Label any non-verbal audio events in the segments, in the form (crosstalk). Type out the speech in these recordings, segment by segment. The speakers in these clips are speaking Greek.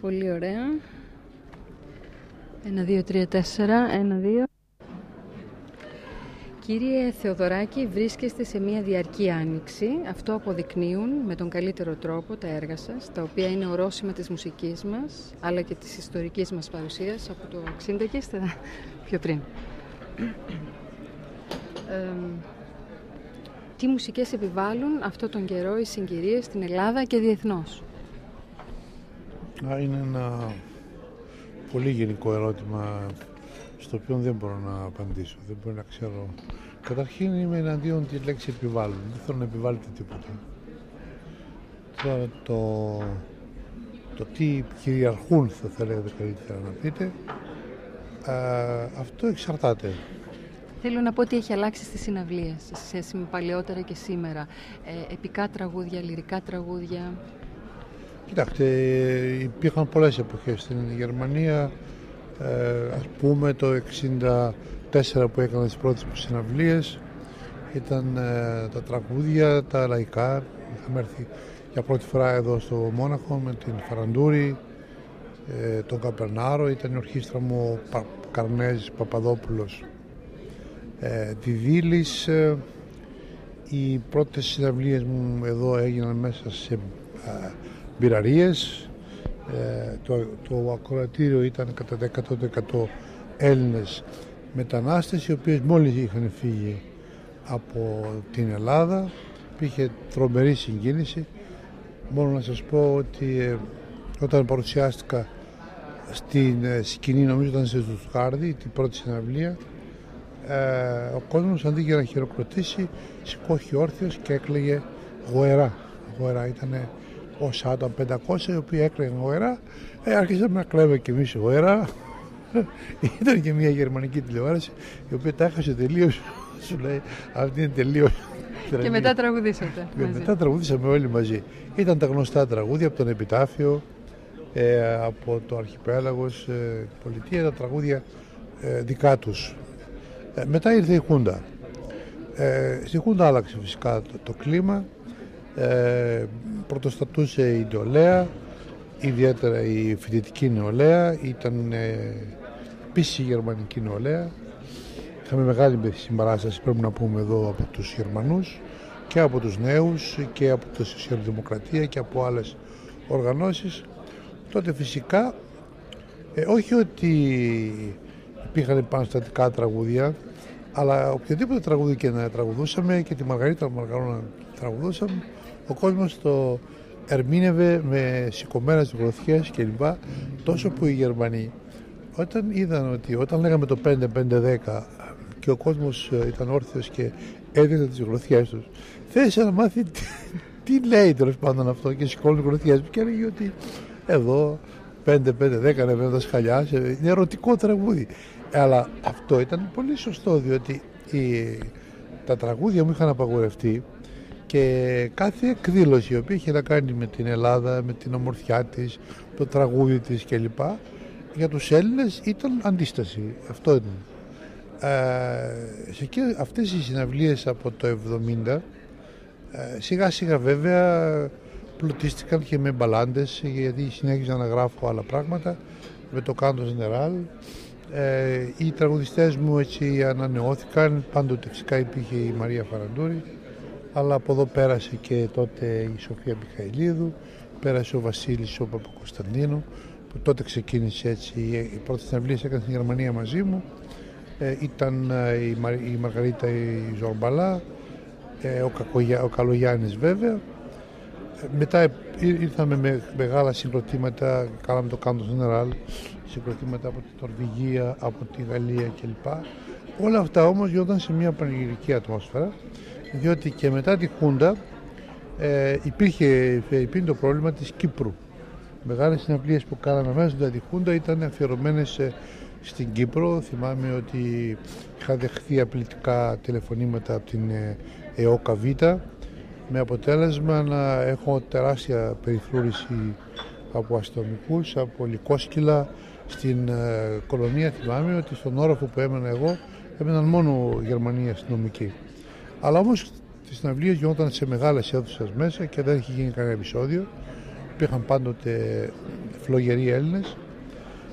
Πολύ ωραία. Ένα, δύο, τρία, τέσσερα. Ένα, δύο. Κύριε Θεοδωράκη, βρίσκεστε σε μια διαρκή άνοιξη. Αυτό αποδεικνύουν με τον καλύτερο τρόπο τα έργα σας, τα οποία είναι ορόσημα της μουσικής μας, αλλά και της ιστορικής μας παρουσίας από το 60 και πιο πριν. τι μουσικές επιβάλλουν αυτό τον καιρό οι συγκυρίες στην Ελλάδα και διεθνώς; Είναι ένα πολύ γενικό ερώτημα στο οποίο δεν μπορώ να απαντήσω. Δεν μπορώ να ξέρω. Καταρχήν είμαι εναντίον τη λέξη επιβάλλουν. Δεν θέλω να επιβάλλετε τίποτα. Τώρα το, το τι κυριαρχούν θα θέλετε καλύτερα να πείτε αυτό εξαρτάται. Θέλω να πω ότι έχει αλλάξει στις συναυλίες σε σχέση με παλαιότερα και σήμερα. Ε, επικά τραγούδια, λυρικά τραγούδια. Κοιτάξτε, υπήρχαν πολλές εποχές στην Γερμανία. Ε, ας πούμε το 64 που έκανα τις πρώτες μου συναυλίες ήταν ε, τα τραγούδια, τα λαϊκά. Είχαμε έρθει για πρώτη φορά εδώ στο Μόναχο με την Φαραντούρη, ε, τον Καπερνάρο, ήταν η ορχήστρα μου Πα, Καρνέζης Παπαδόπουλος ε, τη Δήλης ε, οι πρώτες συναυλίες μου εδώ έγιναν μέσα σε ε, μπειραρίες. Ε, το, το ακροατήριο ήταν κατά 100% Έλληνες μετανάστες οι οποίες μόλις είχαν φύγει από την Ελλάδα υπήρχε τρομερή συγκίνηση. Μόνο να σας πω ότι ε, όταν παρουσιάστηκα στην ε, σκηνή νομίζω ήταν σε Ζουστχάρδη την πρώτη συναυλία ε, ο κόσμος αντί για να χειροκροτήσει σηκώχει όρθιος και έκλαιγε γοερά. Γοερά ήταν όσα άτομα 500 οι οποίοι έκλαιγαν γοερά ε, άρχισαμε να κλαίμε κι εμείς γοερά (laughs) ήταν και μια γερμανική τηλεόραση η οποία τα έχασε τελείως. (laughs) Σου λέει αυτή είναι τελείως. Και μετά τραγουδήσατε. Και μετά τραγουδήσαμε όλοι μαζί. Ήταν τα γνωστά τραγούδια από τον Επιτάφιο, ε, από το Αρχιπέλαγος, ε, πολιτεία, τα τραγούδια ε, δικά τους. Ε, μετά ήρθε η Χούντα. Ε, στη Χούντα άλλαξε φυσικά το, το κλίμα. Ε, πρωτοστατούσε η νεολαία, ιδιαίτερα η φοιτητική νεολαία, ήταν ε, επίσης η γερμανική νεολαία. Είχαμε μεγάλη συμπαράσταση πρέπει να πούμε εδώ από τους Γερμανούς και από τους νέους και από τη Σοσιαλδημοκρατία και από άλλες οργανώσεις τότε φυσικά ε, όχι ότι υπήρχαν επαναστατικά τραγούδια αλλά οποιοδήποτε τραγούδι και να τραγουδούσαμε και τη Μαργαρίτα Μαργαρόνα τραγουδούσαμε ο κόσμος το ερμήνευε με σηκωμένες γροθιές κλπ τόσο που οι Γερμανοί όταν είδαν ότι όταν λέγαμε το 5-5-10 και ο κόσμος ε, ήταν όρθιος και έδινε τις γροθιές τους θέλησε να μάθει τι, τι λέει τέλος πάντων αυτό και σηκώνει γροθιές και έλεγε ότι εδώ 5-5-10 ανεβαίνουν τα σχαλιά, είναι ερωτικό τραγούδι. Αλλά αυτό ήταν πολύ σωστό διότι οι, τα τραγούδια μου είχαν απαγορευτεί και κάθε εκδήλωση η οποία είχε να κάνει με την Ελλάδα, με την ομορφιά της, το τραγούδι της κλπ. Για τους Έλληνες ήταν αντίσταση. Αυτό ήταν. Ε, σε και αυτές οι συναυλίες από το 70 ε, σιγά σιγά βέβαια πλουτίστηκαν και με μπαλάντες γιατί συνέχιζα να γράφω άλλα πράγματα με το Κάντο Νεράλ. Ε, οι τραγουδιστές μου έτσι ανανεώθηκαν, πάντοτε φυσικά υπήρχε η Μαρία Φαραντούρη αλλά από εδώ πέρασε και τότε η Σοφία Μιχαηλίδου, πέρασε ο Βασίλης ο Παπακοσταντίνου που τότε ξεκίνησε έτσι, οι πρώτες συναυλίες έκανε στην Γερμανία μαζί μου. Ε, ήταν ε, η, η Μαργαρίτα η Ζορμπαλά, ε, ο, Κακογιά, ο Καλογιάννης βέβαια. Μετά ήρθαμε με μεγάλα συγκροτήματα, κάναμε το Κάντο General, συγκροτήματα από την Νορβηγία, από τη Γαλλία κλπ. Όλα αυτά όμως γινόταν σε μια πανηγυρική ατμόσφαιρα, διότι και μετά τη Χούντα ε, υπήρχε υπήρχε το πρόβλημα της Κύπρου. Μεγάλες συναυλίες που κάναμε μέσα στην τη Χούντα ήταν αφιερωμένες στην Κύπρο. Θυμάμαι ότι είχα δεχθεί απειλητικά τηλεφωνήματα από την ε, ΕΟΚΑ με αποτέλεσμα να έχω τεράστια περιφρούρηση από αστυνομικούς, από λικόσκυλα στην ε, κολονία θυμάμαι ότι στον όροφο που έμενα εγώ έμεναν μόνο Γερμανοί αστυνομικοί. Αλλά όμως τις συναυλίες γινόταν σε μεγάλες αίθουσες μέσα και δεν έχει γίνει κανένα επεισόδιο. Υπήρχαν πάντοτε φλογεροί Έλληνες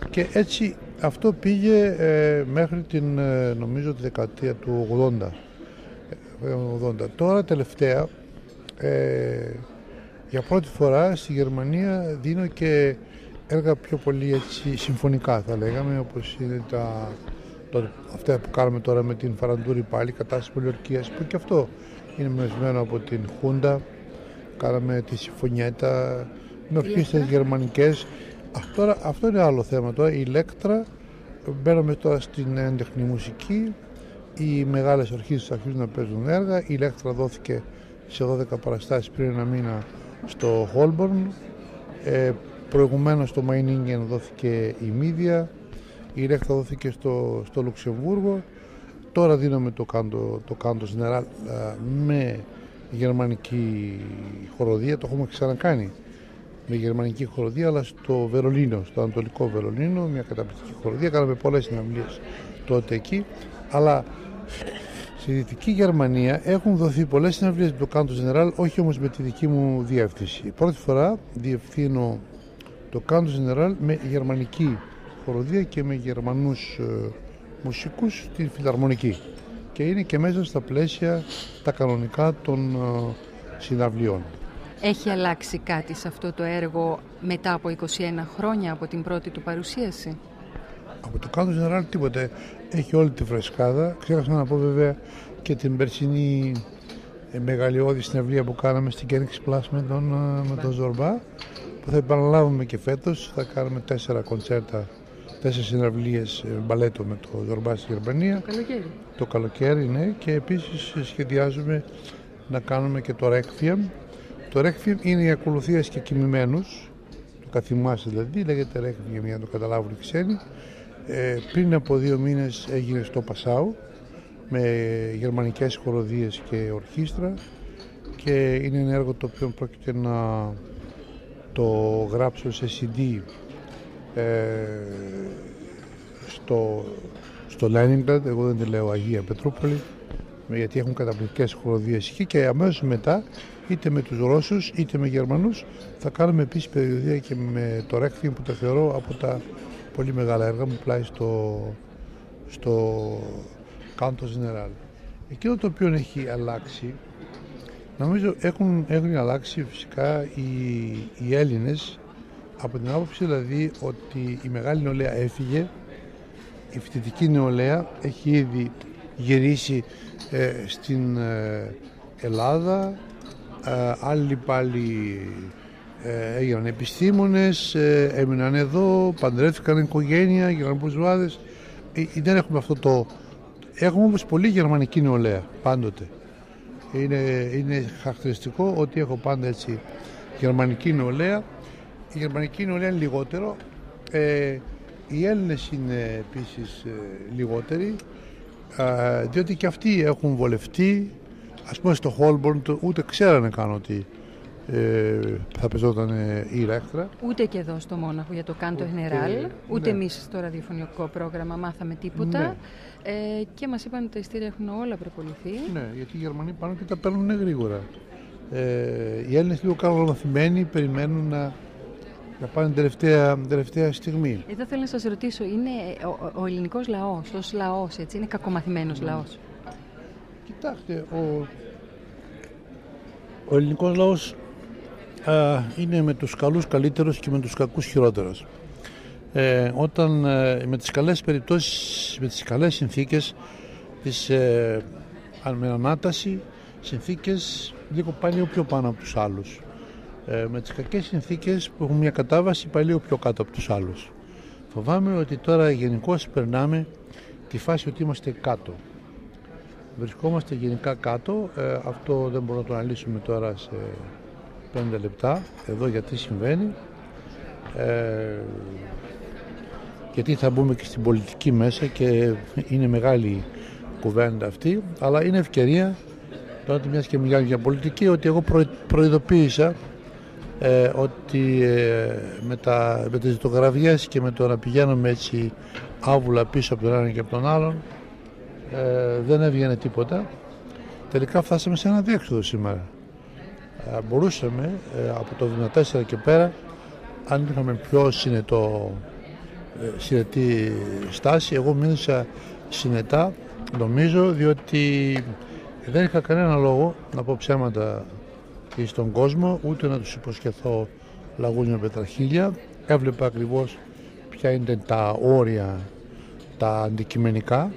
και έτσι αυτό πήγε ε, μέχρι την ε, νομίζω τη δεκαετία του 80. 80. Τώρα τελευταία για πρώτη φορά στη Γερμανία δίνω και έργα πιο πολύ έτσι, συμφωνικά θα λέγαμε όπως είναι τα, το, αυτά που κάνουμε τώρα με την Φαραντούρη πάλι κατάσταση πολιορκίας που και αυτό είναι μεσμένο από την Χούντα. Κάναμε τη Συμφωνιέτα με ορχήστρες γερμανικές. Αυτό, αυτό είναι άλλο θέμα τώρα η Ηλέκτρα. Μπαίνουμε τώρα στην έντεχνη μουσική. Οι μεγάλες ορχήστρες αρχίζουν να παίζουν έργα. Η Ηλέκτρα δόθηκε σε 12 παραστάσεις πριν ένα μήνα στο Χόλμπορν ε, προηγουμένως στο Μαϊνίνγκεν δόθηκε η Μίδια η Ηλέκτρα δόθηκε στο, στο Λουξεμβούργο τώρα δίνουμε το κάντο, το κάντο General με γερμανική χοροδία το έχουμε ξανακάνει με γερμανική χοροδία, αλλά στο Βερολίνο, στο Ανατολικό Βερολίνο, μια καταπληκτική χοροδία. Κάναμε πολλές συναυλίες τότε εκεί, αλλά στη Δυτική Γερμανία έχουν δοθεί πολλές συναυλίες με το Κάντο General, όχι όμως με τη δική μου διεύθυνση. Πρώτη φορά διευθύνω το Κάντο General με γερμανική χοροδία και με γερμανούς ε, μουσικούς στην φιλαρμονική και είναι και μέσα στα πλαίσια τα κανονικά των ε, συναυλιών. Έχει αλλάξει κάτι σε αυτό το έργο μετά από 21 χρόνια από την πρώτη του παρουσίαση; Από το κάτω General τίποτε. Έχει όλη τη φρεσκάδα. Ξέχασα να πω βέβαια και την περσινή ε, μεγαλειώδη συνευλία που κάναμε στην Κένιξ Πλάς με τον, ε, με τον Ζορμπά που θα επαναλάβουμε και φέτος. Θα κάνουμε τέσσερα κοντσέρτα, τέσσερις συναυλίες ε, μπαλέτο με τον Ζορμπά στη Γερμανία. Το καλοκαίρι. Το καλοκαίρι, ναι. Και επίσης σχεδιάζουμε να κάνουμε και το Requiem το Requiem είναι η ακολουθία και κοιμημένους, το καθημάς δηλαδή, λέγεται Requiem για να το καταλάβουν οι ξένοι. Ε, πριν από δύο μήνες έγινε στο Πασάου με γερμανικές χοροδίες και ορχήστρα και είναι ένα έργο το οποίο πρόκειται να το γράψω σε CD ε, στο, στο Leningrad, εγώ δεν τη λέω Αγία Πετρούπολη γιατί έχουν καταπληκτικές χοροδίες εκεί και αμέσως μετά είτε με τους Ρώσους είτε με Γερμανούς θα κάνουμε επίσης περιοδία και με το Requiem που το θεωρώ από τα πολύ μεγάλα έργα μου πλάι στο, στο Canto General. Εκείνο το οποίο έχει αλλάξει νομίζω έχουν, έχουν αλλάξει φυσικά οι, οι Έλληνες από την άποψη δηλαδή ότι η μεγάλη νεολαία έφυγε η φοιτητική νεολαία έχει ήδη γυρίσει ε, στην ε, Ελλάδα ε, άλλοι πάλι ε, έγιναν επιστήμονες, ε, έμειναν εδώ, παντρεύτηκαν οικογένεια, γίνανε μπουζουάδες. δεν έχουμε αυτό το... Έχουμε όμως πολύ γερμανική νεολαία, πάντοτε. Είναι, είναι χαρακτηριστικό ότι έχω πάντα έτσι γερμανική νεολαία. Η γερμανική νεολαία είναι λιγότερο. Ε, οι Έλληνες είναι επίσης λιγότεροι, διότι και αυτοί έχουν βολευτεί, ας πούμε στο Χόλμπορν ούτε ξέρανε καν ότι ε, θα πεζόταν η Ηλέκτρα. Ούτε και εδώ στο Μόναχο για το Κάντο General, ούτε ναι. εμείς στο ραδιοφωνικό πρόγραμμα μάθαμε τίποτα. Ναι. Ε, και μας είπαν ότι τα ειστήρια έχουν όλα προποληθεί. Ναι, γιατί οι Γερμανοί πάνε και τα παίρνουν γρήγορα. Ε, οι Έλληνες λίγο καλομαθημένοι περιμένουν να, να πάνε την τελευταία, τελευταία στιγμή. Εδώ θέλω να σας ρωτήσω, είναι ο, ο ελληνικός λαός, ως λαός, είναι κακομαθημένος mm. λαός; Κοιτάξτε, ο, ο ελληνικός λαός α, είναι με τους καλούς καλύτερος και με τους κακούς χειρότερος. Ε, όταν ε, με τις καλές περιπτώσεις, με τις καλές συνθήκες της ε, με ανάταση, συνθήκες λίγο πάει λίγο πιο πάνω από τους άλλους. Ε, με τις κακές συνθήκες που έχουν μια κατάβαση πάει λίγο πιο κάτω από τους άλλους. Φοβάμαι ότι τώρα γενικώ περνάμε τη φάση ότι είμαστε κάτω. Βρισκόμαστε γενικά κάτω. Ε, αυτό δεν μπορούμε να το αναλύσουμε τώρα σε πέντε λεπτά. Εδώ γιατί συμβαίνει. Ε, γιατί θα μπούμε και στην πολιτική μέσα και είναι μεγάλη κουβέντα αυτή. Αλλά είναι ευκαιρία, τώρα μιας και μιλάμε για πολιτική, ότι εγώ προειδοποίησα ε, ότι ε, με, τα, με τις και με το να πηγαίνουμε έτσι άβουλα πίσω από τον έναν και από τον άλλον ε, δεν έβγαινε τίποτα. Τελικά φτάσαμε σε ένα διέξοδο σήμερα. Ε, μπορούσαμε ε, από το 2014 και πέρα αν είχαμε πιο συνετό, ε, συνετή στάση. Εγώ μίλησα συνετά, νομίζω, διότι δεν είχα κανένα λόγο να πω ψέματα στον κόσμο, ούτε να τους υποσχεθώ λαγούνια πετραχίλια. Έβλεπα ακριβώς ποια είναι τα όρια, τα αντικειμενικά,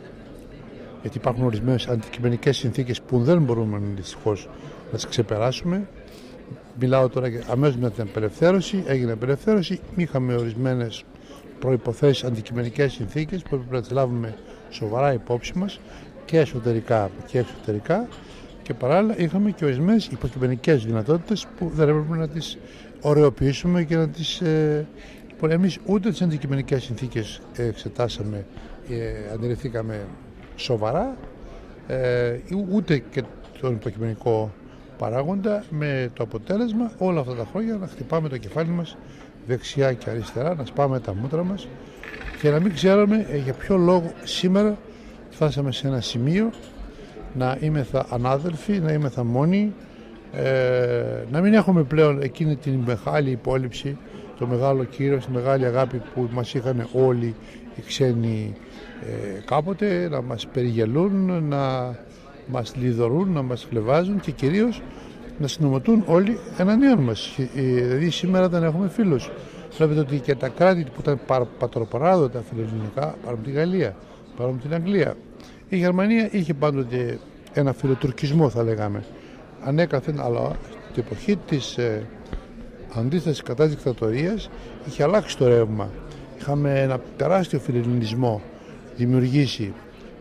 γιατί υπάρχουν ορισμένες αντικειμενικές συνθήκες που δεν μπορούμε δυστυχώς να τις ξεπεράσουμε. Μιλάω τώρα αμέσως με την απελευθέρωση, έγινε απελευθέρωση, είχαμε ορισμένες προϋποθέσεις αντικειμενικές συνθήκες που έπρεπε να τις λάβουμε σοβαρά υπόψη μας και εσωτερικά και εξωτερικά και παράλληλα είχαμε και ορισμένες υποκειμενικές δυνατότητες που δεν έπρεπε να τις ωρεοποιήσουμε και να τις. Ε, λοιπόν, εμείς ούτε τις αντικειμενικές συνθήκες εξετάσαμε, ε, αντιληφθήκαμε σοβαρά, ε, ούτε και τον υποκειμενικό παράγοντα με το αποτέλεσμα όλα αυτά τα χρόνια να χτυπάμε το κεφάλι μας δεξιά και αριστερά, να σπάμε τα μούτρα μας και να μην ξέρουμε ε, για ποιο λόγο σήμερα φτάσαμε σε ένα σημείο να είμεθα ανάδελφοι, να είμεθα μόνοι, ε, να μην έχουμε πλέον εκείνη την μεγάλη υπόλοιψη, το μεγάλο κύριο, τη μεγάλη αγάπη που μας είχαν όλοι οι ξένοι ε, κάποτε, να μας περιγελούν, να μας λιδωρούν, να μας φλεβάζουν και κυρίως να συνομωτούν όλοι εναντίον μας. Ε, δηλαδή σήμερα δεν έχουμε φίλους. Βλέπετε ότι και τα κράτη που ήταν πατροπαράδοτα φιλελληνικά, πάρουμε τη Γαλλία, πάρουμε την Αγγλία, η Γερμανία είχε πάντοτε ένα φιλοτουρκισμό θα λέγαμε. Ανέκαθεν, αλλά στην εποχή της ε, αντίστασης κατά της δικτατορίας είχε αλλάξει το ρεύμα. Είχαμε ένα τεράστιο φιλελληνισμό δημιουργήσει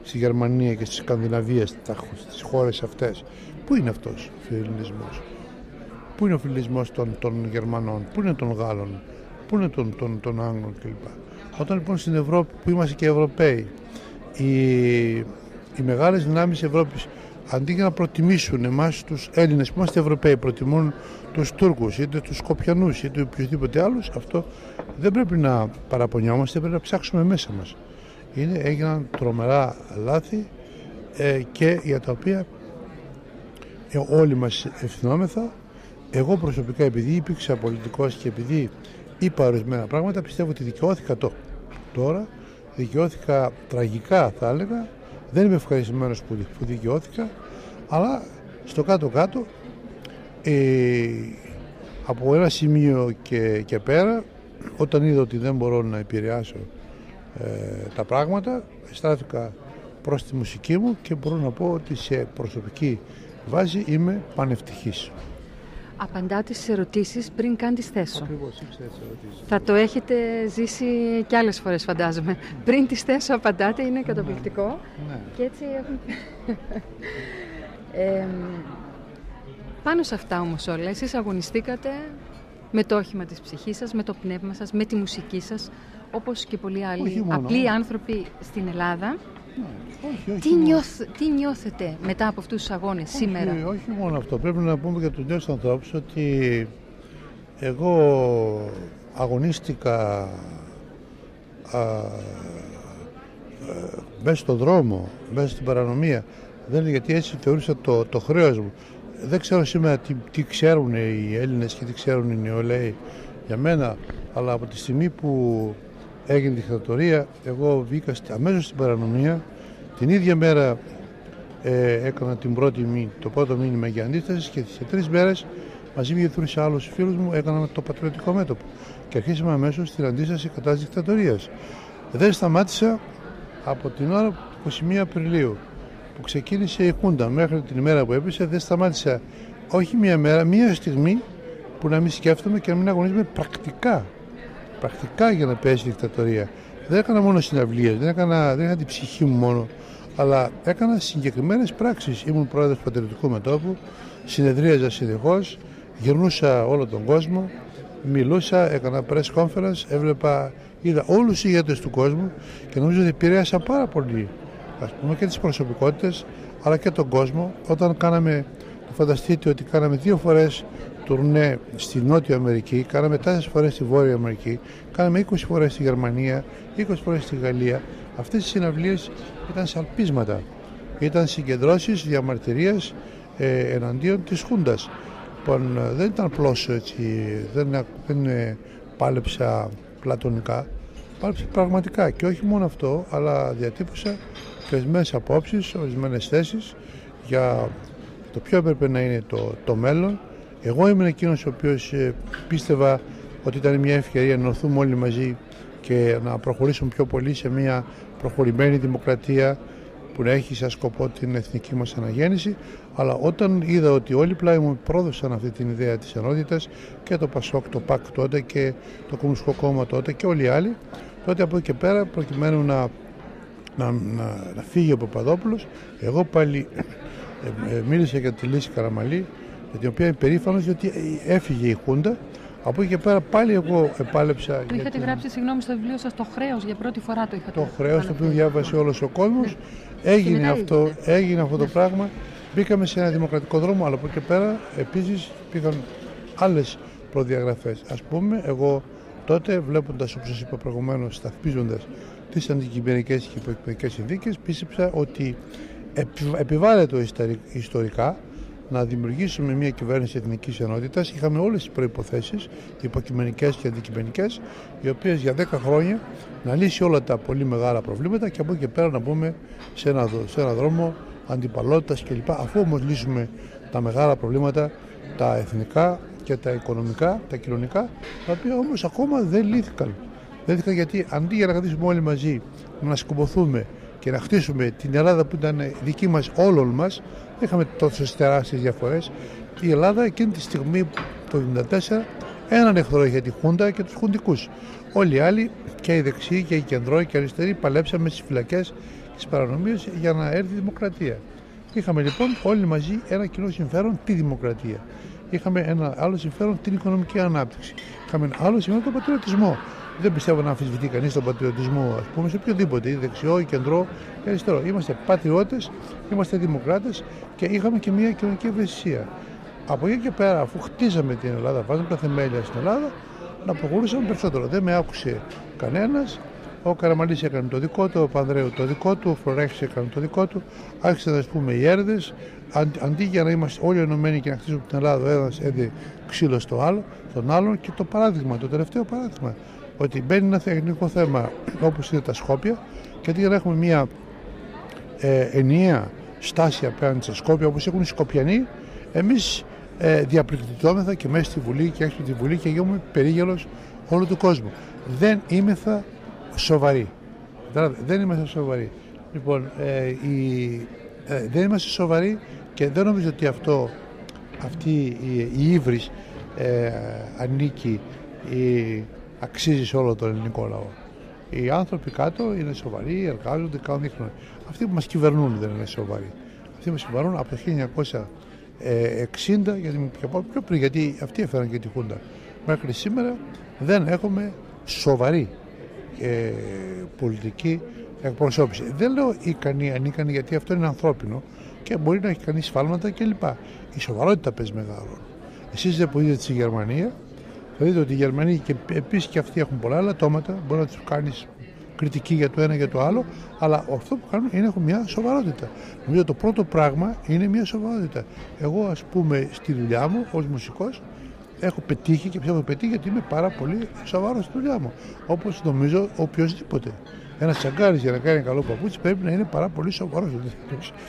στη Γερμανία και στη Σκανδιναβία, στις χώρες αυτές. Πού είναι αυτός ο φιλελληνισμός; Πού είναι ο φιλελληνισμός των, των Γερμανών, πού είναι των Γάλλων, πού είναι των, των, των Άγγλων κλπ. Όταν λοιπόν στην Ευρώπη που είμαστε και Ευρωπαίοι οι, οι μεγάλες δυνάμεις Ευρώπης αντί για να προτιμήσουν εμάς τους Έλληνες που είμαστε Ευρωπαίοι προτιμούν τους Τούρκους είτε τους Σκοπιανούς είτε οποιοδήποτε άλλους αυτό δεν πρέπει να παραπονιόμαστε πρέπει να ψάξουμε μέσα μας. Είναι, έγιναν τρομερά λάθη ε, και για τα οποία ε, όλοι μας ευθυνόμεθα. Εγώ προσωπικά επειδή υπήρξα πολιτικός και επειδή είπα ορισμένα πράγματα πιστεύω ότι δικαιώθηκα το τώρα δικαιώθηκα τραγικά θα έλεγα δεν είμαι ευχαριστημένος που δικαιώθηκα αλλά στο κάτω-κάτω ε, από ένα σημείο και, και πέρα όταν είδα ότι δεν μπορώ να επηρεάσω ε, τα πράγματα στάθηκα προς τη μουσική μου και μπορώ να πω ότι σε προσωπική βάση είμαι πανευτυχής. Απαντάτε στις ερωτήσεις πριν καν τις θέσω. Ακριβώς, ερωτήσεις. Θα το έχετε ζήσει κι άλλες φορές φαντάζομαι. Πριν τις θέσω απαντάτε, είναι καταπληκτικό. Ναι. Και έτσι έχουν... (laughs) ε, πάνω σε αυτά όμως όλα, εσείς αγωνιστήκατε με το όχημα της ψυχής σας, με το πνεύμα σας, με τη μουσική σας, όπως και πολλοί άλλοι απλοί άνθρωποι στην Ελλάδα. Ναι, τι, νιώθ, τι νιώθετε μετά από αυτούς τους αγώνες σήμερα; Όχι μόνο αυτό. Πρέπει να πούμε για τους νέους ανθρώπους ότι εγώ αγωνίστηκα α, μέσα στον δρόμο, μέσα στην παρανομία. Δεν είναι γιατί έτσι θεωρούσα το, το χρέος μου. Δεν ξέρω σήμερα τι, τι ξέρουν οι Έλληνες και τι ξέρουν οι νεολαίοι για μένα, αλλά από τη στιγμή που έγινε δικτατορία, εγώ βγήκα αμέσως στην παρανομία. Την ίδια μέρα ε, έκανα την πρώτη, το πρώτο μήνυμα για αντίσταση και σε τρεις μέρες μαζί με τρει άλλους φίλους μου έκαναμε το πατριωτικό μέτωπο. Και αρχίσαμε αμέσως την αντίσταση κατά της δικτατορίας. Δεν σταμάτησα από την ώρα 21 Απριλίου που ξεκίνησε η Χούντα μέχρι την ημέρα που έπεσε. Δεν σταμάτησα όχι μία μέρα, μία στιγμή που να μην σκέφτομαι και να μην αγωνίζομαι πρακτικά πρακτικά για να πέσει η δικτατορία. Δεν έκανα μόνο συναυλίες, δεν, έκανα, δεν έκανα την ψυχή μου μόνο, αλλά έκανα συγκεκριμένες πράξεις. Ήμουν πρόεδρος του Πατριωτικού Μετώπου, συνεδρίαζα συνεχώς, γυρνούσα όλο τον κόσμο, μιλούσα, έκανα press conference, έβλεπα, είδα όλους τους ηγέτες του κόσμου και νομίζω ότι επηρέασα πάρα πολύ ας πούμε, και τις προσωπικότητες αλλά και τον κόσμο όταν κάναμε, φανταστείτε ότι κάναμε δύο φορές τουρνέ στη Νότια Αμερική, κάναμε τέσσερις φορές στη Βόρεια Αμερική, κάναμε 20 φορές στη Γερμανία, 20 φορές στη Γαλλία. Αυτές οι συναυλίες ήταν σαλπίσματα. Ήταν συγκεντρώσεις διαμαρτυρίας ε, εναντίον της Χούντας. Λοιπόν, δεν ήταν απλώς έτσι, δεν, δεν πάλεψα πλατωνικά, πάλεψα πραγματικά και όχι μόνο αυτό, αλλά διατύπωσα και ορισμένε απόψεις, ορισμένες θέσεις για το ποιο έπρεπε να είναι το, το μέλλον. Εγώ ήμουν εκείνος ο οποίος ε, πίστευα ότι ήταν μια ευκαιρία να ενωθούμε όλοι μαζί και να προχωρήσουμε πιο πολύ σε μια προχωρημένη δημοκρατία που να έχει σαν σκοπό την εθνική μας αναγέννηση. Αλλά όταν είδα ότι όλοι πλάι μου πρόδωσαν αυτή την ιδέα της ενότητας και το ΠΑΣΟΚ, το ΠΑΚ τότε και το Κομμουνιστικό Κόμμα τότε και όλοι οι άλλοι τότε από εκεί και πέρα προκειμένου να, να, να, να φύγει ο Παπαδόπουλος εγώ πάλι ε, ε, μίλησα για τη λύση Καραμαλή για την οποία είμαι περήφανος γιατί έφυγε η Χούντα από εκεί και πέρα πάλι εγώ επάλεψα. Το είχατε την... γράψει, συγγνώμη, στο βιβλίο σας το χρέος. Για πρώτη φορά το είχατε. Το χρέος, το οποίο διάβασε όλος ο κόσμος. Ναι. Έγινε, αυτό, έγινε αυτό το ναι. πράγμα. Μπήκαμε σε ένα δημοκρατικό δρόμο, αλλά από εκεί και πέρα επίσης πήγαν άλλες προδιαγραφές. Α πούμε, εγώ τότε βλέποντας, όπως σας είπα προηγουμένως, σταθμίζοντας τις αντικειμενικές και υποκειμενικέ συνθήκες, πίστεψα ότι επιβάλλεται ιστορικά να δημιουργήσουμε μια κυβέρνηση εθνικής ενότητας. Είχαμε όλες τις προποθέσει, υποκειμενικές και αντικειμενικές, οι οποίες για 10 χρόνια να λύσει όλα τα πολύ μεγάλα προβλήματα και από εκεί και πέρα να μπούμε σε ένα, σε ένα δρόμο αντιπαλότητας κλπ. Αφού όμως λύσουμε τα μεγάλα προβλήματα, τα εθνικά και τα οικονομικά, τα κοινωνικά, τα οποία όμως ακόμα δεν λύθηκαν. Δεν λύθηκαν γιατί αντί για να καθίσουμε όλοι μαζί να σκομποθούμε και να χτίσουμε την Ελλάδα που ήταν δική μας όλων μας είχαμε τόσες τεράστιες διαφορές. Η Ελλάδα εκείνη τη στιγμή το 1974 έναν εχθρό είχε τη Χούντα και τους Χουντικούς όλοι οι άλλοι και οι δεξιοί και οι κεντρώοι και οι αριστεροί παλέψαμε στις φυλακές τις παρανομίες για να έρθει η δημοκρατία. Είχαμε λοιπόν όλοι μαζί ένα κοινό συμφέρον τη δημοκρατία. Είχαμε ένα άλλο συμφέρον την οικονομική ανάπτυξη. Είχαμε ένα άλλο συμφέρον τον πατριωτισμό δεν πιστεύω να αμφισβητεί κανείς τον πατριωτισμό, ας πούμε, σε οποιοδήποτε, ή δεξιό ή κεντρό ή αριστερό. Είμαστε πατριώτες, είμαστε δημοκράτες και είχαμε και μια κοινωνική ευαισθησία. Από εκεί και πέρα, αφού χτίζαμε την Ελλάδα, βάζαμε τα θεμέλια στην Ελλάδα, να προχωρούσαμε περισσότερο. Δεν με άκουσε κανένας. Ο Καραμαλής έκανε το δικό του, ο Πανδρέου το δικό του, ο Φλωρέχη έκανε το δικό του. Άρχισαν να πούμε οι έρδες. Αντί για να είμαστε όλοι ενωμένοι και να χτίσουμε την Ελλάδα, ο ένας έδινε ξύλο στο άλλο, στον άλλον και το παράδειγμα, το τελευταίο παράδειγμα ότι μπαίνει ένα τεχνικό θέμα όπως είναι τα Σκόπια και αντί να έχουμε μια ε, ενιαία στάση απέναντι στα Σκόπια όπως έχουν οι Σκοπιανοί εμείς ε, διαπληκτητώμεθα και μέσα στη Βουλή και έξω από τη Βουλή και γίνομαι περίγελος όλου του κόσμου. Δεν είμεθα σοβαροί. Δεν είμαστε σοβαροί. Λοιπόν, ε, η, ε, δεν είμαστε σοβαροί και δεν νομίζω ότι αυτό, αυτή η, η ύβρις ε, ανήκει η, αξίζεις σε όλο τον ελληνικό λαό. Οι άνθρωποι κάτω είναι σοβαροί, εργάζονται, κάνουν δείχνουν. Αυτοί που μας κυβερνούν δεν είναι σοβαροί. Αυτοί μας κυβερνούν από το 1960, γιατί πιο πριν, γιατί αυτοί έφεραν και τη Χούντα. Μέχρι σήμερα δεν έχουμε σοβαρή ε, πολιτική εκπροσώπηση. Δεν λέω ικανή, ανίκανη, γιατί αυτό είναι ανθρώπινο και μπορεί να έχει κανείς σφάλματα κλπ. Η σοβαρότητα παίζει μεγάλο Εσείς δεν που είδατε στη Γερμανία, θα δείτε ότι οι Γερμανοί και επίσης και αυτοί έχουν πολλά λατώματα, μπορεί να τους κάνεις κριτική για το ένα για το άλλο, αλλά αυτό που κάνουν είναι έχουν μια σοβαρότητα. Νομίζω το πρώτο πράγμα είναι μια σοβαρότητα. Εγώ, ας πούμε, στη δουλειά μου ως μουσικός, έχω πετύχει και πιστεύω πετύχει γιατί είμαι πάρα πολύ σοβαρός στη δουλειά μου. Όπως νομίζω οποιοδήποτε. Ένας τσαγκάρι για να κάνει καλό παπούτσι πρέπει να είναι πάρα πολύ σοβαρός.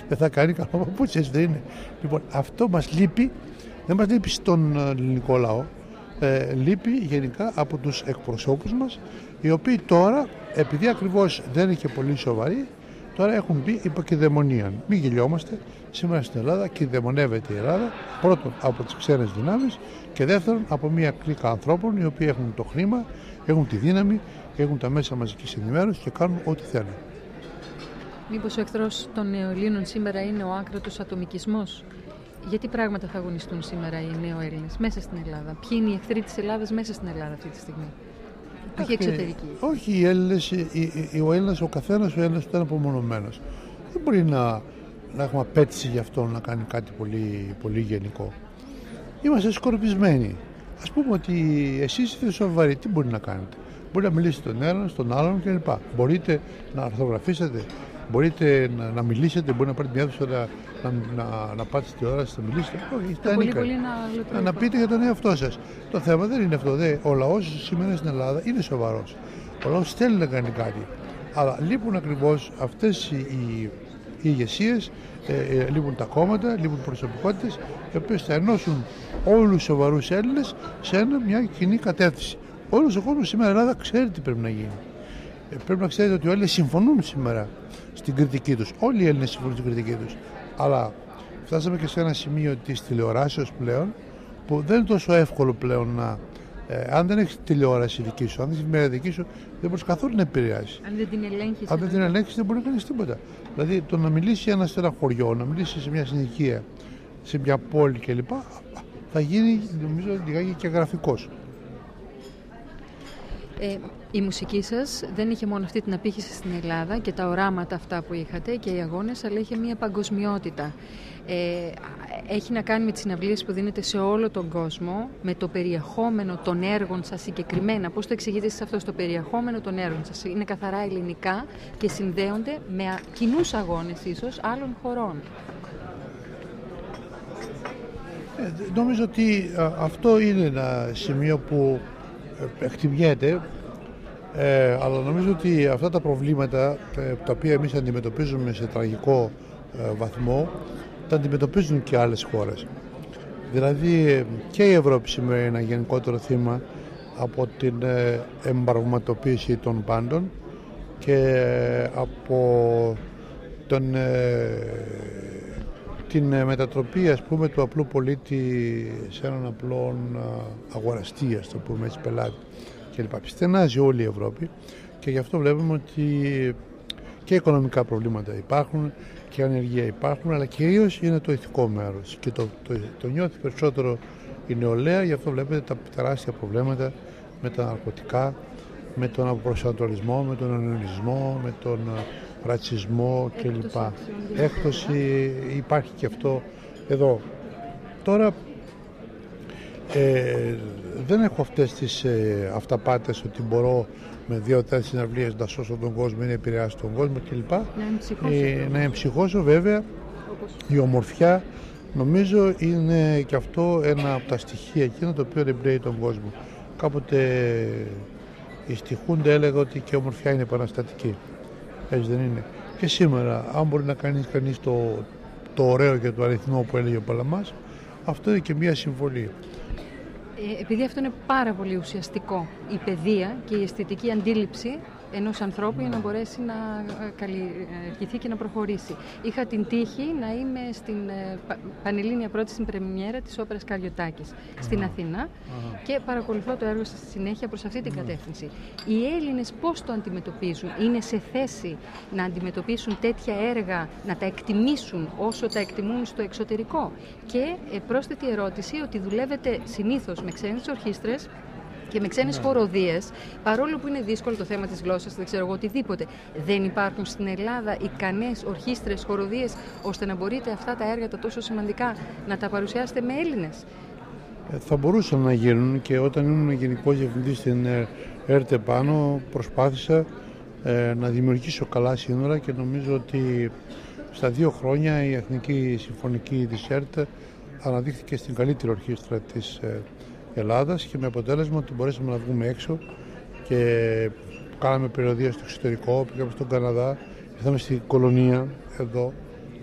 Δεν θα κάνει καλό παπούτσι, έτσι δεν είναι. Λοιπόν, αυτό μας λείπει, δεν μας λείπει στον ελληνικό λαό, ε, λείπει γενικά από τους εκπροσώπους μας οι οποίοι τώρα επειδή ακριβώς δεν είναι και πολύ σοβαροί τώρα έχουν μπει υποκειδαιμονία. Μην γελιόμαστε, σήμερα στην Ελλάδα κυδαιμονεύεται η Ελλάδα πρώτον από τις ξένες δυνάμεις και δεύτερον από μια κλίκα ανθρώπων οι οποίοι έχουν το χρήμα, έχουν τη δύναμη, έχουν τα μέσα μαζικής ενημέρωσης και κάνουν ό,τι θέλουν. Μήπως ο εχθρός των νεοελλήνων σήμερα είναι ο άκρατος ατομικισμός; Γιατί πράγματα θα αγωνιστούν σήμερα οι νέοι μέσα στην Ελλάδα; Ποιοι είναι οι εχθροί της Ελλάδας μέσα στην Ελλάδα αυτή τη στιγμή; Όχι εξωτερική. Όχι οι Έλληνες, ο Έλληνας, ο καθένας ο Έλληνας ήταν απομονωμένος. Δεν μπορεί να, να έχουμε απέτηση γι' αυτό να κάνει κάτι πολύ, πολύ γενικό. Είμαστε σκορπισμένοι. Α πούμε ότι εσείς είστε σοβαροί, τι μπορεί να κάνετε; Μπορεί να μιλήσετε τον έναν, στον άλλον κλπ. Μπορείτε να αρθογραφήσετε, μπορείτε να, να μιλήσετε, μπορεί να πάρετε μια αίθουσα να να, να, να πάτε στη τηλεόραση, να μιλήσετε. Όχι, το πολύ, πολύ να, να πείτε για τον εαυτό σας. Το θέμα δεν είναι αυτό. Δε. Ο λαός σήμερα στην Ελλάδα είναι σοβαρός. Ο λαός θέλει να κάνει κάτι. Αλλά λείπουν ακριβώς αυτές οι, οι, οι ηγεσίες, ε, ε, λείπουν τα κόμματα, λείπουν προσωπικότητες, οι οποίες θα ενώσουν όλους τους σοβαρούς Έλληνες σε ένα, μια κοινή κατεύθυνση. Όλος ο κόσμος σήμερα Ελλάδα ξέρει τι πρέπει να γίνει. Ε, πρέπει να ξέρετε ότι οι Έλληνε συμφωνούν σήμερα στην κριτική τους. Όλοι οι Έλληνες συμφωνούν στην κριτική τους. Αλλά φτάσαμε και σε ένα σημείο της τηλεοράσεως πλέον που δεν είναι τόσο εύκολο πλέον να. Ε, αν δεν έχεις τηλεόραση δική σου, αν δεν έχεις μια δική σου, δεν μπορείς καθόλου να επηρεάσεις. Αν δεν την ελέγχεις. Αν δεν την ελέγχεις, δεν μπορεί να κάνεις τίποτα. Δηλαδή το να μιλήσει ένα σε ένα χωριό, να μιλήσει σε μια συνοικία, σε μια πόλη κλπ. θα γίνει νομίζω λιγάκι και γραφικός. Ε, η μουσική σας δεν είχε μόνο αυτή την απήχηση στην Ελλάδα και τα οράματα αυτά που είχατε και οι αγώνες, αλλά είχε μια παγκοσμιότητα. Ε, έχει να κάνει με τις συναυλίες που δίνετε σε όλο τον κόσμο, με το περιεχόμενο των έργων σας συγκεκριμένα. Πώς το εξηγείτε εσείς αυτό στο περιεχόμενο των έργων σας; Είναι καθαρά ελληνικά και συνδέονται με κοινούς αγώνες ίσως άλλων χωρών. Ε, νομίζω ότι αυτό είναι ένα σημείο που εκτιμιέται ε, αλλά νομίζω ότι αυτά τα προβλήματα ε, τα οποία εμείς αντιμετωπίζουμε σε τραγικό ε, βαθμό τα αντιμετωπίζουν και άλλες χώρες. Δηλαδή και η Ευρώπη σήμερα είναι ένα γενικότερο θύμα από την εμπαραγματοποίηση των πάντων και από τον, την μετατροπή ας πούμε του απλού πολίτη σε έναν απλό αγοραστή ας το πούμε έτσι πελάτη κλπ. Στενάζει όλη η Ευρώπη και γι' αυτό βλέπουμε ότι και οικονομικά προβλήματα υπάρχουν και ανεργία υπάρχουν, αλλά κυρίως είναι το ηθικό μέρος. Και το, το, το νιώθει περισσότερο η νεολαία, γι' αυτό βλέπετε τα τεράστια προβλήματα με τα ναρκωτικά, με τον αποπροσανατολισμό, με τον αναλυσμό, με τον ρατσισμό κλπ. Έκπτωση υπάρχει και αυτό εδώ. Τώρα ε, δεν έχω αυτές τις ε, αυταπάτες ότι μπορώ με δύο-τέσσερις συναυλίες να σώσω τον κόσμο ή να επηρεάσω τον κόσμο κλπ. Να εμψυχώσω. να εμψυχώσω βέβαια. Η ομορφιά νομίζω είναι και αυτό ένα από τα στοιχεία εκείνα το οποίο εμπνέει τον κόσμο. Κάποτε οι στοιχούνται έλεγα ότι και η ομορφιά είναι επαναστατική. Έτσι δεν είναι. Και σήμερα, αν μπορεί να κάνει κανείς το, το ωραίο και το αριθμό που έλεγε ο Παλαμάς, αυτό είναι και μια συμβολή. Ε, επειδή αυτό είναι πάρα πολύ ουσιαστικό, η παιδεία και η αισθητική αντίληψη ενός ανθρώπου για να μπορέσει να ε, καλλιεργηθεί και να προχωρήσει. Είχα την τύχη να είμαι στην ε, Πανελλήνια πρώτη στην πρεμιέρα της όπερας Καριωτάκη στην Αθήνα και παρακολουθώ το έργο σα στη συνέχεια προς αυτή την κατεύθυνση. Οι Έλληνες πώς το αντιμετωπίζουν, είναι σε θέση να αντιμετωπίσουν τέτοια έργα, να τα εκτιμήσουν όσο τα εκτιμούν στο εξωτερικό; Και ε, πρόσθετη ερώτηση ότι δουλεύετε συνήθως με ξένες ορχήστρες και με ξένες ναι. χοροδίες, παρόλο που είναι δύσκολο το θέμα της γλώσσας, δεν ξέρω εγώ οτιδήποτε, δεν υπάρχουν στην Ελλάδα ικανές ορχήστρες, χοροδίες, ώστε να μπορείτε αυτά τα έργα τα τόσο σημαντικά να τα παρουσιάσετε με Έλληνες; Ε, θα μπορούσαν να γίνουν και όταν ήμουν γενικός διευθυντής στην ΕΡΤΕ πάνω, προσπάθησα ε, να δημιουργήσω καλά σύνορα και νομίζω ότι στα δύο χρόνια η Εθνική Συμφωνική της ΕΡΤ αναδείχθηκε στην καλύτερη ορχήστρα της ε, Ελλάδας και με αποτέλεσμα ότι μπορέσαμε να βγούμε έξω και κάναμε περιοδία στο εξωτερικό, πήγαμε στον Καναδά, ήρθαμε στην κολονία εδώ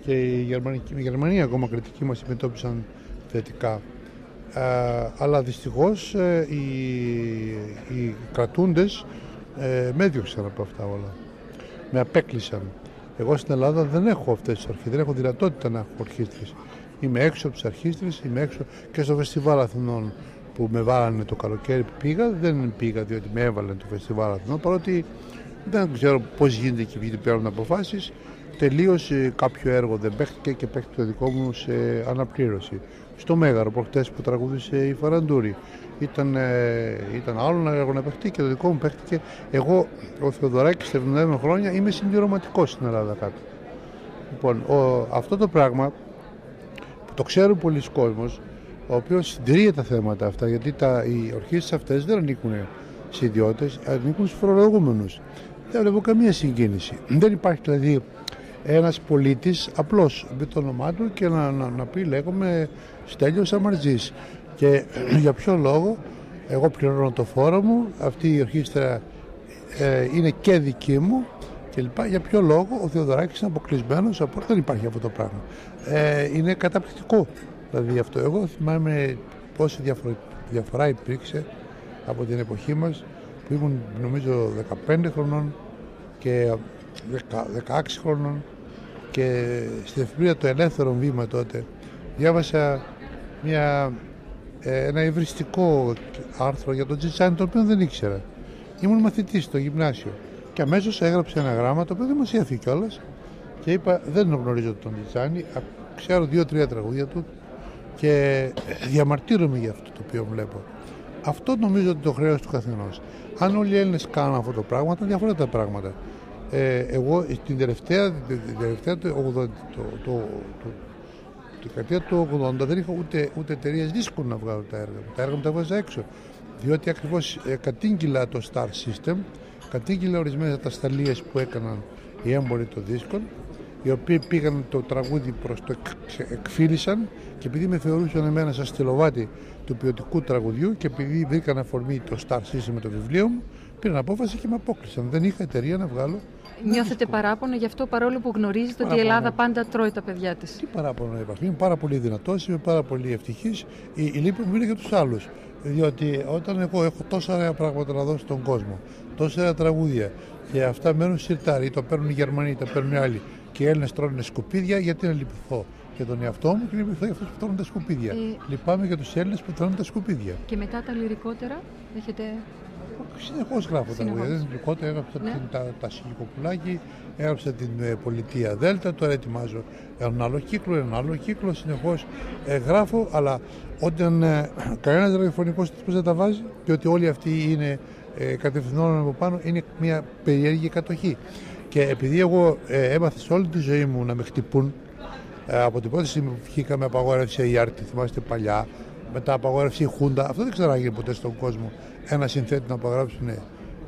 και η Γερμανία, η Γερμανία ακόμα κριτική μας συμμετώπισαν θετικά. Ε, αλλά δυστυχώς ε, οι, οι κρατούντες ε, με έδιωξαν από αυτά όλα. Με απέκλεισαν. Εγώ στην Ελλάδα δεν έχω αυτές τις ορχήστρες, δεν έχω δυνατότητα να έχω ορχήστρες. Είμαι έξω από τις αρχίστρες, είμαι έξω και στο Φεστιβάλ Αθηνών που με βάλανε το καλοκαίρι που πήγα, δεν πήγα διότι με έβαλε το φεστιβάλ Αθηνών, παρότι δεν ξέρω πώς γίνεται και ποιοι παίρνουν αποφάσεις. Τελείωσε κάποιο έργο δεν παίχτηκε και παίχτηκε το δικό μου σε αναπλήρωση. Στο Μέγαρο, προχτές που τραγούδισε η Φαραντούρη. Ήταν, ε, ήταν άλλο ένα έργο να παίχτηκε και το δικό μου παίχτηκε. Εγώ, ο Θεοδωράκης, στα 70 χρόνια, είμαι συμπληρωματικό στην Ελλάδα κάτω. Λοιπόν, ο, αυτό το πράγμα που το ξέρουν πολλοί κόσμος, ο οποίος συντηρεί τα θέματα αυτά, γιατί τα, οι ορχήστρε αυτές δεν ανήκουν σε ιδιώτες, ανήκουν στους φορολογούμενους. Δεν βλέπω καμία συγκίνηση. Δεν υπάρχει δηλαδή ένας πολίτης απλώς με το όνομά του και να, να, να πει λέγομαι Στέλιος Αμαρτζής και (clears throat) για ποιο λόγο εγώ πληρώνω το φόρο μου, αυτή η ορχήστρα ε, είναι και δική μου και λοιπά. Για ποιο λόγο ο Θεοδωράκης είναι αποκλεισμένος από δεν υπάρχει αυτό το πράγμα. Ε, είναι καταπληκτικό δηλαδή αυτό. Εγώ θυμάμαι πόση διαφορά υπήρξε από την εποχή μας που ήμουν νομίζω 15 χρονών και 16 χρονών και στην εφημερίδα το ελεύθερο βήμα τότε διάβασα μια, ε, ένα ευριστικό άρθρο για τον Τζιτσάνι το οποίο δεν ήξερα. Ήμουν μαθητής στο γυμνάσιο και αμέσως έγραψε ένα γράμμα το οποίο δημοσιεύθηκε κιόλας και είπα δεν γνωρίζω τον Τζιτσάνι, ξέρω δύο-τρία τραγούδια του και διαμαρτύρομαι για αυτό το οποίο βλέπω. Αυτό νομίζω ότι το χρέος του καθενός. Αν όλοι οι Έλληνες κάνουν αυτό το πράγμα, θα διαφορετικά τα πράγματα. Ε, εγώ την τελευταία, την τελευταία το, το, το, το, δεκαετία του 80 δεν είχα ούτε, ούτε εταιρείες δίσκων να βγάλω τα έργα μου. Τα έργα μου τα βάζα έξω. Διότι ακριβώς ε, κατήγγυλα το Star System, κατήγγυλα ορισμένα τα σταλίε που έκαναν οι έμποροι των δίσκων, οι οποίοι πήγαν το τραγούδι προς το εκφύλισαν και επειδή με θεωρούσαν εμένα σαν στυλοβάτη του ποιοτικού τραγουδιού και επειδή βρήκαν αφορμή το Star System με το βιβλίο μου, πήραν απόφαση και με απόκλεισαν. Δεν είχα εταιρεία να βγάλω Νιώθετε παράπονο γι' αυτό παρόλο που γνωρίζετε ότι η Ελλάδα πάντα τρώει τα παιδιά της. Τι παράπονο υπάρχει. Είμαι πάρα πολύ δυνατός, είμαι πάρα πολύ ευτυχής. Η, η λύπη μου είναι για τους άλλους. Διότι όταν εγώ έχω τόσα ωραία πράγματα να δώσω στον κόσμο, τόσα ωραία τραγούδια και αυτά μένουν σιρτάρι, το παίρνουν οι Γερμανοί, τα παίρνουν οι άλλοι και οι Έλληνες τρώνε σκουπίδια, γιατί να λυπηθώ για τον εαυτό μου και λυπηθώ για αυτούς που τρώνε τα σκουπίδια. Ε... Λυπάμαι για τους Έλληνες που τρώνε τα σκουπίδια. Και μετά τα λυρικότερα έχετε Συνεχώς γράφω τα τραγούδια. Δεν είναι έγραψα ναι. την, τα, τα Σιλικοπουλάκη, έγραψα την ε, Πολιτεία Δέλτα, τώρα ετοιμάζω έναν άλλο κύκλο, έναν άλλο κύκλο. Συνεχώς ε, γράφω, αλλά όταν ε, κανένας ραδιοφωνικός τύπος δεν τα βάζει, διότι όλοι αυτοί είναι ε, κατευθυνόμενοι από πάνω, είναι μια περίεργη κατοχή. Και επειδή εγώ ε, έμαθα σε όλη τη ζωή μου να με χτυπούν, ε, από την πρώτη στιγμή που βγήκαμε απαγόρευση η Άρτη, θυμάστε παλιά, μετά απαγόρευση η Χούντα, αυτό δεν ξανάγινε ποτέ στον κόσμο ένα συνθέτη να απογράψουν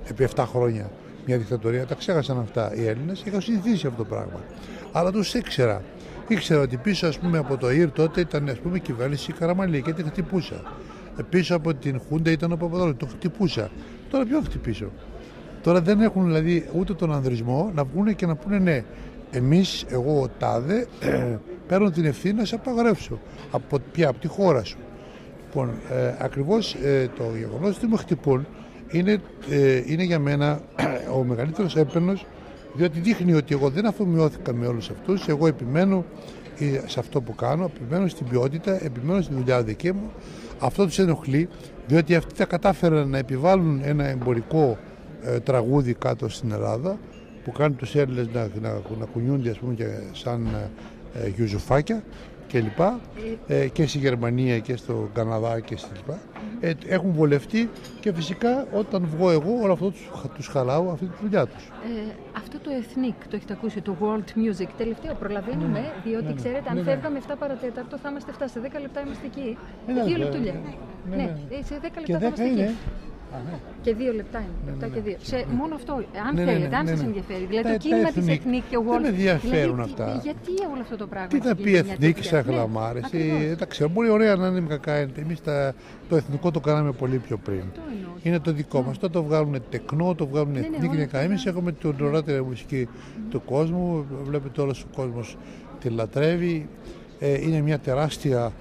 επί 7 χρόνια μια δικτατορία. Τα ξέχασαν αυτά οι Έλληνες και είχαν συνηθίσει αυτό το πράγμα. Αλλά τους ήξερα. Ήξερα ότι πίσω ας πούμε, από το ΙΡ τότε ήταν ας πούμε, κυβέρνηση Καραμαλή και την χτυπούσα. Πίσω από την Χούντα ήταν ο Παπαδόλου, το χτυπούσα. Τώρα ποιο χτυπήσω; Τώρα δεν έχουν δηλαδή ούτε τον ανδρισμό να βγουν και να πούνε ναι, εμείς, εγώ ο Τάδε, (clears throat) παίρνω την ευθύνη να σε απαγορεύσω. Από ποια, από τη χώρα σου. Λοιπόν, ε, ακριβώς ε, το γεγονός ότι με χτυπούν είναι, ε, είναι για μένα (clears throat) ο μεγαλύτερος έπαινος διότι δείχνει ότι εγώ δεν αφομοιώθηκα με όλους αυτούς, εγώ επιμένω ε, σε αυτό που κάνω, επιμένω στην ποιότητα, επιμένω στη δουλειά δική μου. Αυτό τους ενοχλεί, διότι αυτοί τα κατάφεραν να επιβάλλουν ένα εμπορικό ε, τραγούδι κάτω στην Ελλάδα που κάνει τους Έλληνες να, να, να κουνιούνται ας πούμε και σαν ε, γιουζουφάκια κλπ. Ε, και στη Γερμανία και στο Καναδά και στη λοιπά. Ε, έχουν βολευτεί και φυσικά όταν βγω εγώ όλο αυτό τους, τους χαλάω αυτή τη δουλειά τους. Ε, αυτό το Ethnic, το έχετε ακούσει, το World Music, τελευταίο προλαβαίνουμε, ναι, διότι ναι, ναι. ξέρετε, αν ναι, ναι. φεύγαμε 7 παρατέταρτο θα είμαστε 7, σε 10 λεπτά είμαστε εκεί. Ναι, Δύο λεπτούλια. Ναι, ναι, σε 10 λεπτά θα είμαστε εκεί. Ναι. Και δύο λεπτά είναι. Ναι, λεπτά ναι, και δύο. Σε, μόνο αυτό, αν θέλετε, αν σας ενδιαφέρει. Δηλαδή το κίνημα της Εθνική και ο Δεν με ενδιαφέρουν δηλαδή, αυτά; Γιατί όλο αυτό το πράγμα. Τι θα πει Εθνική σε γλαμάρε. Δεν ξέρω, μπορεί ωραία να είναι κακά. Εμείς το εθνικό το κάναμε πολύ πιο πριν. Είναι το δικό μας. Τώρα το βγάλουν τεκνό, το βγάλουν εθνική. Εμεί έχουμε την ωραιότερη μουσική του κόσμου. Βλέπετε όλος ο κόσμος τη λατρεύει. Ε, είναι μια τεράστια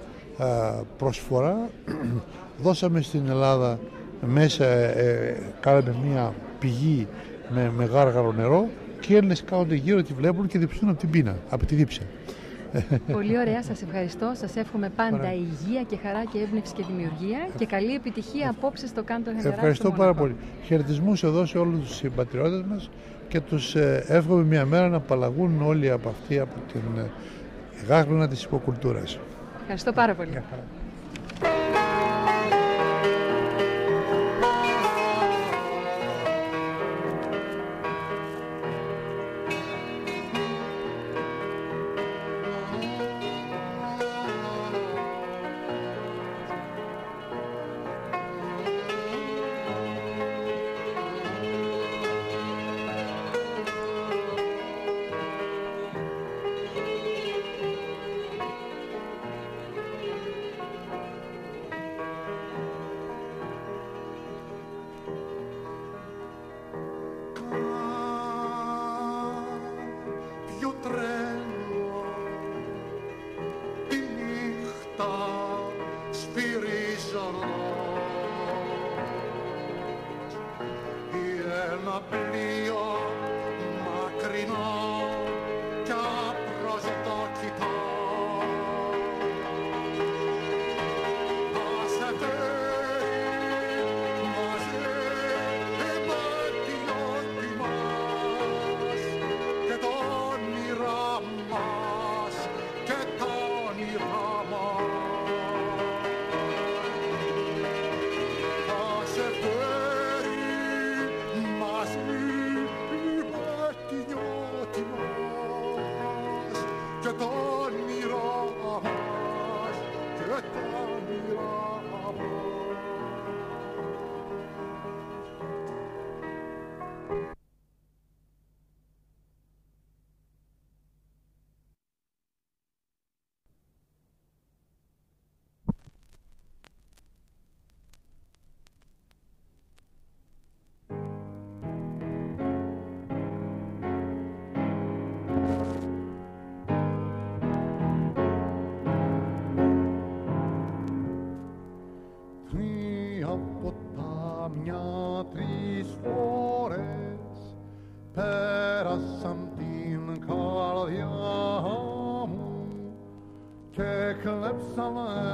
προσφορά. (clears throat) Δώσαμε στην Ελλάδα μέσα ε, κάναμε μια πηγή με, με γάργαρο νερό και οι Έλληνες κάθονται γύρω, τη βλέπουν και διψούν από την πείνα, από τη δίψα. Πολύ ωραία, σας ευχαριστώ. Σας εύχομαι πάντα υγεία και χαρά και έμπνευση και δημιουργία και καλή επιτυχία απόψε στο Κάντο Χεντερά. Ευχαριστώ πάρα πολύ. Χαιρετισμούς εδώ σε όλους τους συμπατριώτες μας και τους ε, εύχομαι μια μέρα να απαλλαγούν όλοι από αυτή, από την ε, γάγλωνα της υποκουλτούρας. Ευχαριστώ πάρα πολύ. someone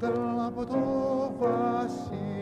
τρελαπτό βασίλειο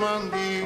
Mandy.